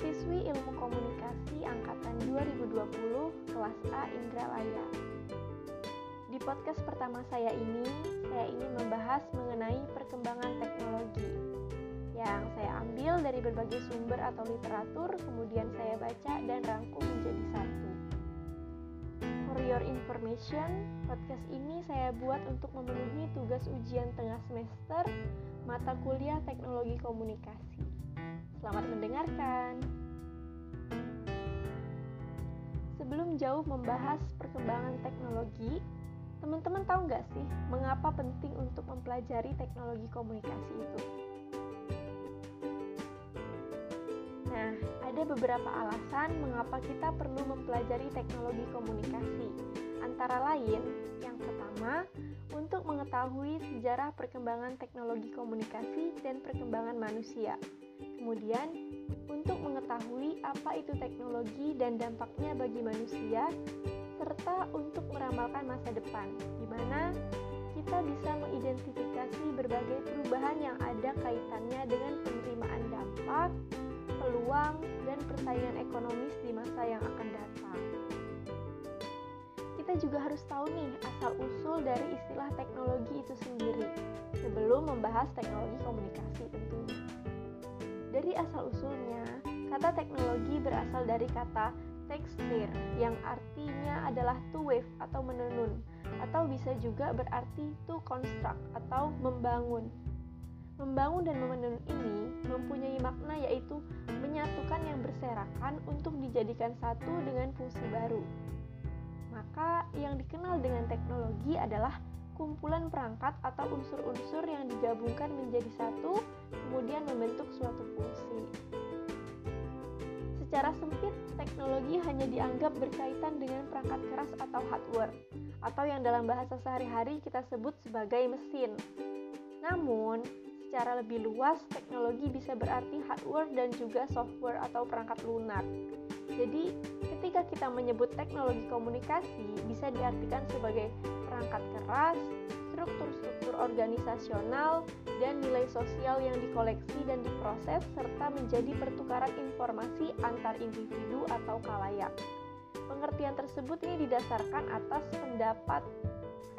Mahasiswi Ilmu Komunikasi angkatan 2020 kelas A Indralaya. Di podcast pertama saya ini, saya ingin membahas mengenai perkembangan teknologi yang saya ambil dari berbagai sumber atau literatur, kemudian saya baca dan rangkum menjadi satu. For your information, podcast ini saya buat untuk memenuhi tugas ujian tengah semester mata kuliah Teknologi Komunikasi. Selamat mendengarkan. Sebelum jauh membahas perkembangan teknologi, teman-teman tahu nggak sih mengapa penting untuk mempelajari teknologi komunikasi itu? Nah, ada beberapa alasan mengapa kita perlu mempelajari teknologi komunikasi. Antara lain, yang pertama, untuk mengetahui sejarah perkembangan teknologi komunikasi dan perkembangan manusia. Kemudian, untuk mengetahui apa itu teknologi dan dampaknya bagi manusia, serta untuk meramalkan masa depan, di mana kita bisa mengidentifikasi berbagai perubahan yang ada kaitannya dengan penerimaan dampak, peluang, dan persaingan ekonomis di masa yang akan datang. Kita juga harus tahu nih asal-usul dari istilah teknologi itu sendiri sebelum membahas teknologi komunikasi tentunya. Dari asal-usulnya, kata teknologi berasal dari kata textir yang artinya adalah to wave atau menenun atau bisa juga berarti to construct atau membangun. Membangun dan memenun ini mempunyai makna yaitu menyatukan yang berserakan untuk dijadikan satu dengan fungsi baru. Maka yang dikenal dengan teknologi adalah kumpulan perangkat atau unsur-unsur yang digabungkan menjadi satu, kemudian Secara sempit, teknologi hanya dianggap berkaitan dengan perangkat keras atau hardware, atau yang dalam bahasa sehari-hari kita sebut sebagai mesin. Namun, secara lebih luas, teknologi bisa berarti hardware dan juga software atau perangkat lunak. Jadi, ketika kita menyebut teknologi komunikasi, bisa diartikan sebagai perangkat keras, struktur-struktur organisasional, dan nilai sosial yang dikoleksi dan diproses, serta menjadi pertukaran informasi antar individu atau kalayak. Pengertian tersebut ini didasarkan atas pendapat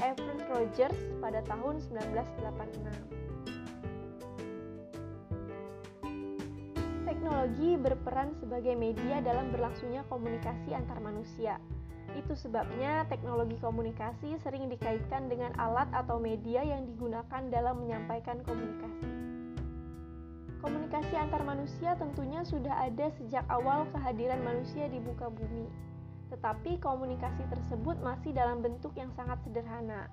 Everett Rogers pada tahun 1986. Teknologi berperan sebagai media dalam berlangsungnya komunikasi antar manusia. Itu sebabnya teknologi komunikasi sering dikaitkan dengan alat atau media yang digunakan dalam menyampaikan komunikasi. Komunikasi antar manusia tentunya sudah ada sejak awal kehadiran manusia di muka bumi. Tetapi komunikasi tersebut masih dalam bentuk yang sangat sederhana.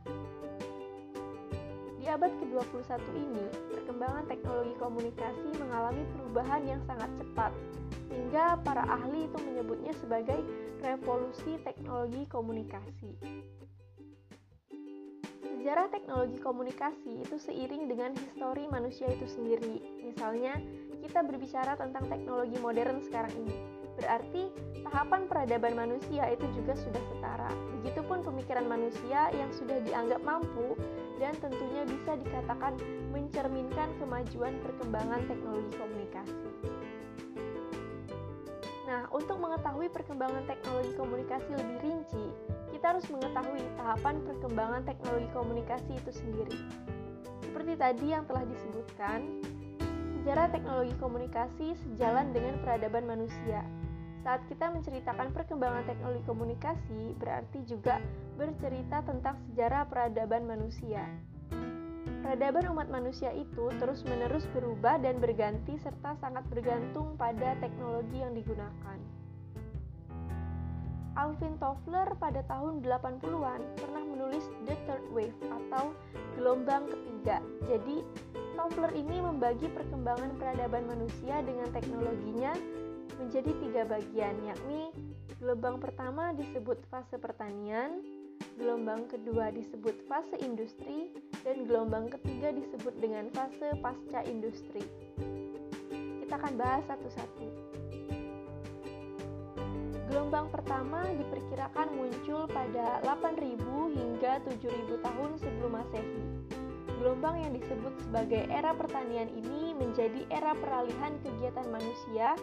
Di abad ke-21 ini, perkembangan teknologi komunikasi mengalami perubahan yang sangat cepat, sehingga para ahli itu menyebutnya sebagai revolusi teknologi komunikasi. Sejarah teknologi komunikasi itu seiring dengan histori manusia itu sendiri. Misalnya, kita berbicara tentang teknologi modern sekarang ini. Berarti tahapan peradaban manusia itu juga sudah setara. Begitupun pemikiran manusia yang sudah dianggap mampu dan tentunya bisa dikatakan mencerminkan kemajuan perkembangan teknologi komunikasi. Untuk mengetahui perkembangan teknologi komunikasi lebih rinci, kita harus mengetahui tahapan perkembangan teknologi komunikasi itu sendiri. Seperti tadi yang telah disebutkan, sejarah teknologi komunikasi sejalan dengan peradaban manusia. Saat kita menceritakan perkembangan teknologi komunikasi, berarti juga bercerita tentang sejarah peradaban manusia. Peradaban umat manusia itu terus-menerus berubah dan berganti serta sangat bergantung pada teknologi yang digunakan. Alvin Toffler pada tahun 80-an pernah menulis The Third Wave atau gelombang ketiga. Jadi, Toffler ini membagi perkembangan peradaban manusia dengan teknologinya menjadi tiga bagian, yakni gelombang pertama disebut fase pertanian, gelombang kedua disebut fase industri, dan gelombang ketiga disebut dengan fase pasca industri. Kita akan bahas satu-satu. Gelombang pertama diperkirakan muncul pada 8000 hingga 7000 tahun sebelum Masehi. Gelombang yang disebut sebagai era pertanian ini menjadi era peralihan kegiatan manusia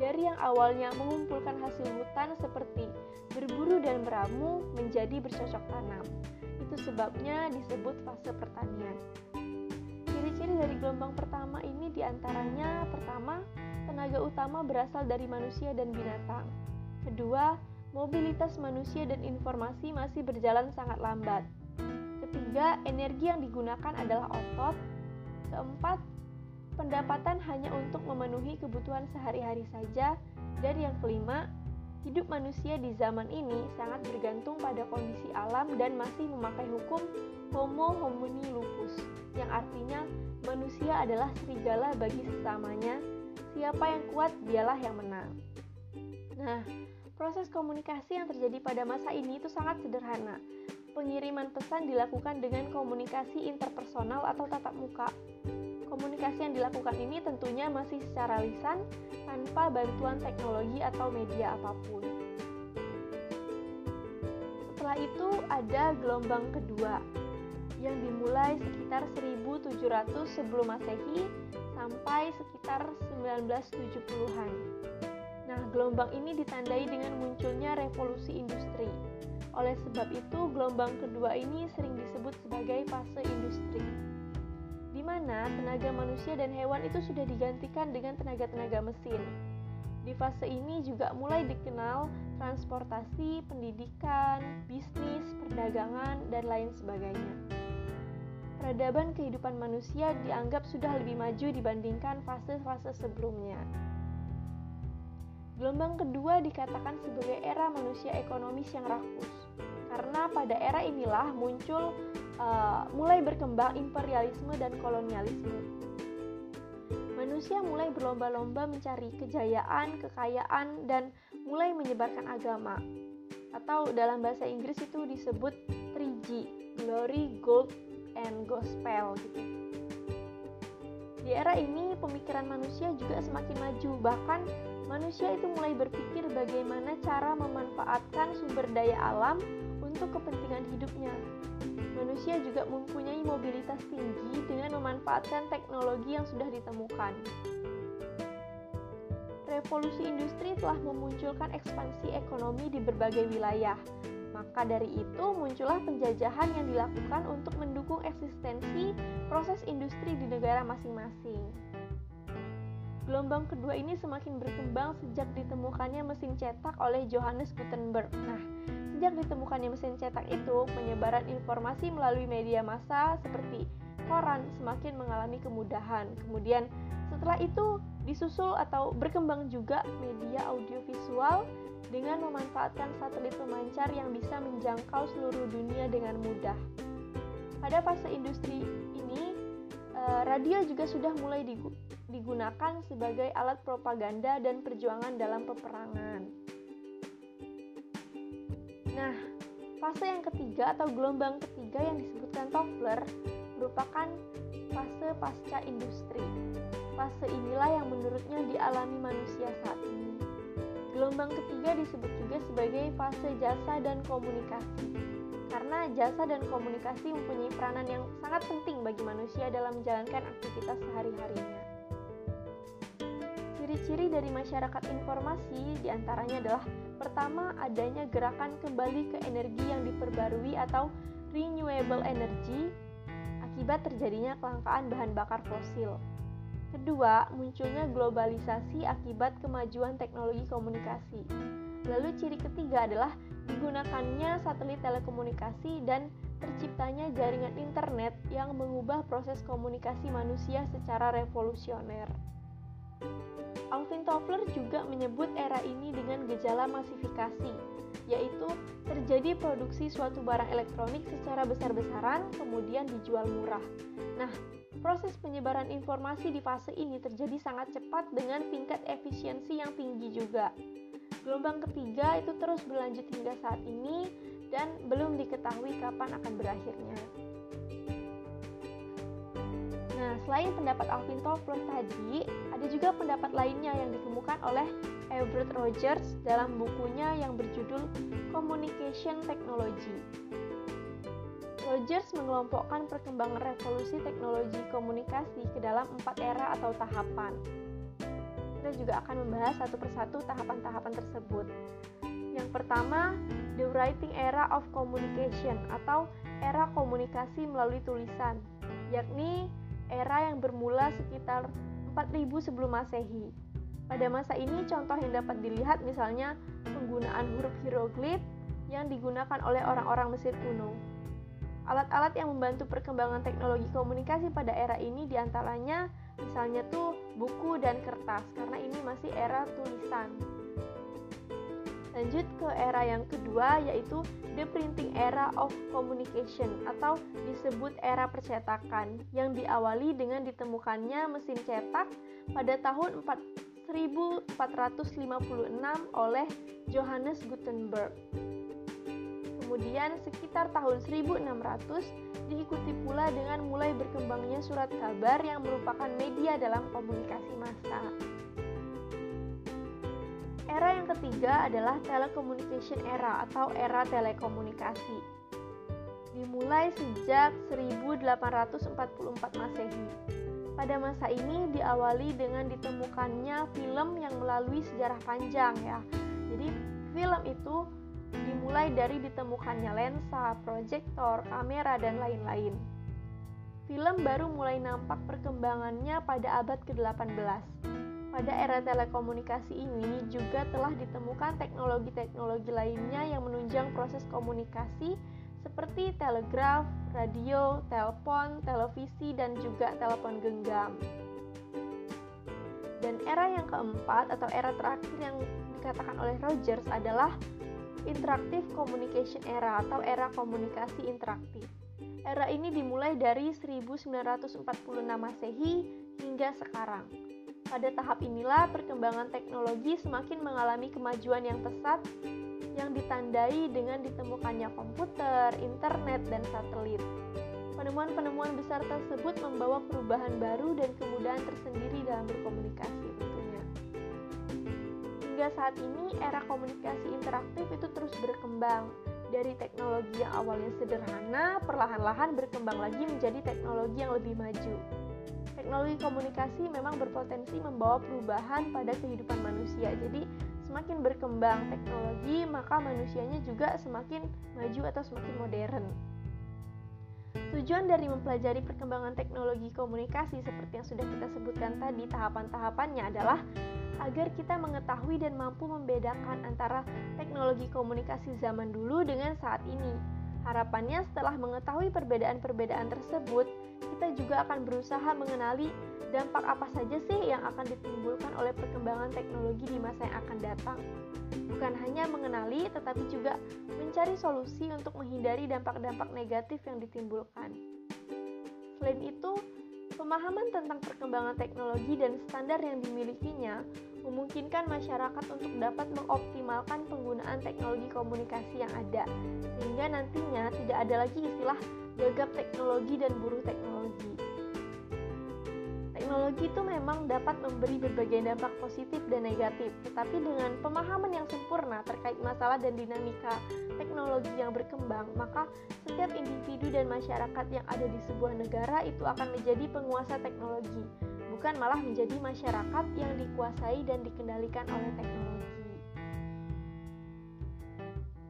dari yang awalnya mengumpulkan hasil hutan seperti berburu dan beramu menjadi bercocok tanam. Itu sebabnya disebut fase pertanian. Ciri-ciri dari gelombang pertama ini di antaranya pertama, tenaga utama berasal dari manusia dan binatang. Kedua, mobilitas manusia dan informasi masih berjalan sangat lambat. Ketiga, energi yang digunakan adalah otot. Keempat, pendapatan hanya untuk memenuhi kebutuhan sehari-hari saja. Dan yang kelima, hidup manusia di zaman ini sangat bergantung pada kondisi alam dan masih memakai hukum homo homini lupus, yang artinya manusia adalah serigala bagi sesamanya. Siapa yang kuat, dialah yang menang. Nah, proses komunikasi yang terjadi pada masa ini itu sangat sederhana pengiriman pesan dilakukan dengan komunikasi interpersonal atau tatap muka. Komunikasi yang dilakukan ini tentunya masih secara lisan tanpa bantuan teknologi atau media apa pun. Setelah itu ada gelombang kedua yang dimulai sekitar 1700 sebelum Masehi sampai sekitar 1970-an. Nah, gelombang ini ditandai dengan munculnya revolusi industri oleh sebab itu, gelombang kedua ini sering disebut sebagai fase industri, mana tenaga manusia dan hewan itu sudah digantikan dengan tenaga-tenaga mesin. Di fase ini juga mulai dikenal transportasi, pendidikan, bisnis, perdagangan, dan lain sebagainya. Peradaban kehidupan manusia dianggap sudah lebih maju dibandingkan fase-fase sebelumnya. Gelombang kedua dikatakan sebagai era manusia ekonomis yang rakus karena pada era inilah muncul uh, mulai berkembang imperialisme dan kolonialisme. Manusia mulai berlomba-lomba mencari kejayaan, kekayaan, dan mulai menyebarkan agama. Atau dalam bahasa Inggris itu disebut 3G, Glory, Gold, and Gospel gitu. Di era ini pemikiran manusia juga semakin maju, bahkan manusia itu mulai berpikir bagaimana cara memanfaatkan sumber daya alam untuk kepentingan hidupnya. Manusia juga mempunyai mobilitas tinggi dengan memanfaatkan teknologi yang sudah ditemukan. Revolusi industri telah memunculkan ekspansi ekonomi di berbagai wilayah. Maka dari itu muncullah penjajahan yang dilakukan untuk mendukung eksistensi proses industri di negara masing-masing. Gelombang kedua ini semakin berkembang sejak ditemukannya mesin cetak oleh Johannes Gutenberg. Nah, Sejak ditemukannya mesin cetak itu, penyebaran informasi melalui media massa seperti koran semakin mengalami kemudahan. Kemudian setelah itu disusul atau berkembang juga media audiovisual dengan memanfaatkan satelit pemancar yang bisa menjangkau seluruh dunia dengan mudah. Pada fase industri radio juga sudah mulai digunakan sebagai alat propaganda dan perjuangan dalam peperangan. Nah, fase yang ketiga atau gelombang ketiga yang disebutkan Toffler merupakan fase pasca industri. Fase inilah yang menurutnya dialami manusia saat ini. Gelombang ketiga disebut juga sebagai fase jasa dan komunikasi. Karena jasa dan komunikasi mempunyai peranan yang sangat penting bagi manusia dalam menjalankan aktivitas sehari-harinya. Ciri-ciri dari masyarakat informasi di antaranya adalah Pertama, adanya gerakan kembali ke energi yang diperbarui atau renewable energy akibat terjadinya kelangkaan bahan bakar fosil. Kedua, munculnya globalisasi akibat kemajuan teknologi komunikasi. Lalu ciri ketiga adalah digunakannya satelit telekomunikasi dan terciptanya jaringan internet yang mengubah proses komunikasi manusia secara revolusioner. Alvin Toffler juga menyebut era ini dengan gejala masifikasi, yaitu terjadi produksi suatu barang elektronik secara besar-besaran kemudian dijual murah. Nah, proses penyebaran informasi di fase ini terjadi sangat cepat dengan tingkat efisiensi yang tinggi juga. Gelombang ketiga itu terus berlanjut hingga saat ini dan belum diketahui kapan akan berakhirnya. Nah, selain pendapat Alvin Toffler tadi, ada juga pendapat lainnya yang ditemukan oleh Everett Rogers dalam bukunya yang berjudul Communication Technology. Rogers mengelompokkan perkembangan revolusi teknologi komunikasi ke dalam empat era atau tahapan. Kita juga akan membahas satu persatu tahapan-tahapan tersebut. Yang pertama, the writing era of communication atau era komunikasi melalui tulisan, yakni era yang bermula sekitar 4000 sebelum Masehi. Pada masa ini contoh yang dapat dilihat misalnya penggunaan huruf hieroglif yang digunakan oleh orang-orang Mesir kuno. Alat-alat yang membantu perkembangan teknologi komunikasi pada era ini di antaranya misalnya tuh buku dan kertas karena ini masih era tulisan. Lanjut ke era yang kedua yaitu the printing era of communication atau disebut era percetakan yang diawali dengan ditemukannya mesin cetak pada tahun 1456 oleh Johannes Gutenberg. Kemudian sekitar tahun 1600 diikuti pula dengan mulai berkembangnya surat kabar yang merupakan media dalam komunikasi massa. Era yang ketiga adalah telecommunication era atau era telekomunikasi. Dimulai sejak 1844 Masehi. Pada masa ini diawali dengan ditemukannya film yang melalui sejarah panjang ya. Jadi film itu dimulai dari ditemukannya lensa, proyektor, kamera, dan lain-lain. Film baru mulai nampak perkembangannya pada abad ke-18. Pada era telekomunikasi ini juga telah ditemukan teknologi-teknologi lainnya yang menunjang proses komunikasi seperti telegraf, radio, telepon, televisi, dan juga telepon genggam. Dan era yang keempat atau era terakhir yang dikatakan oleh Rogers adalah Interactive Communication Era atau era komunikasi interaktif. Era ini dimulai dari 1946 Masehi hingga sekarang. Pada tahap inilah perkembangan teknologi semakin mengalami kemajuan yang pesat yang ditandai dengan ditemukannya komputer, internet, dan satelit. Penemuan-penemuan besar tersebut membawa perubahan baru dan kemudahan tersendiri dalam berkomunikasi hingga saat ini era komunikasi interaktif itu terus berkembang dari teknologi yang awalnya sederhana perlahan-lahan berkembang lagi menjadi teknologi yang lebih maju. Teknologi komunikasi memang berpotensi membawa perubahan pada kehidupan manusia. Jadi, semakin berkembang teknologi, maka manusianya juga semakin maju atau semakin modern. Tujuan dari mempelajari perkembangan teknologi komunikasi seperti yang sudah kita sebutkan tadi, tahapan-tahapannya adalah agar kita mengetahui dan mampu membedakan antara teknologi komunikasi zaman dulu dengan saat ini. Harapannya setelah mengetahui perbedaan-perbedaan tersebut, kita juga akan berusaha mengenali dampak apa saja sih yang akan ditimbulkan oleh perkembangan teknologi di masa yang akan datang. Bukan hanya mengenali, tetapi juga mencari solusi untuk menghindari dampak-dampak negatif yang ditimbulkan. Selain itu, Pemahaman tentang perkembangan teknologi dan standar yang dimilikinya memungkinkan masyarakat untuk dapat mengoptimalkan penggunaan teknologi komunikasi yang ada, sehingga nantinya tidak ada lagi istilah gagap teknologi dan buruh teknologi. Teknologi itu memang dapat memberi berbagai dampak positif dan negatif, tetapi dengan pemahaman yang sempurna terkait masalah dan dinamika teknologi yang berkembang, maka setiap individu dan masyarakat yang ada di sebuah negara itu akan menjadi penguasa teknologi, bukan malah menjadi masyarakat yang dikuasai dan dikendalikan oleh teknologi.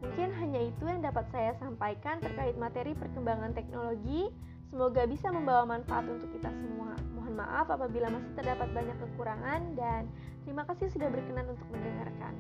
Mungkin hanya itu yang dapat saya sampaikan terkait materi perkembangan teknologi. Semoga bisa membawa manfaat untuk kita semua. Mohon maaf apabila masih terdapat banyak kekurangan dan terima kasih sudah berkenan untuk mendengarkan.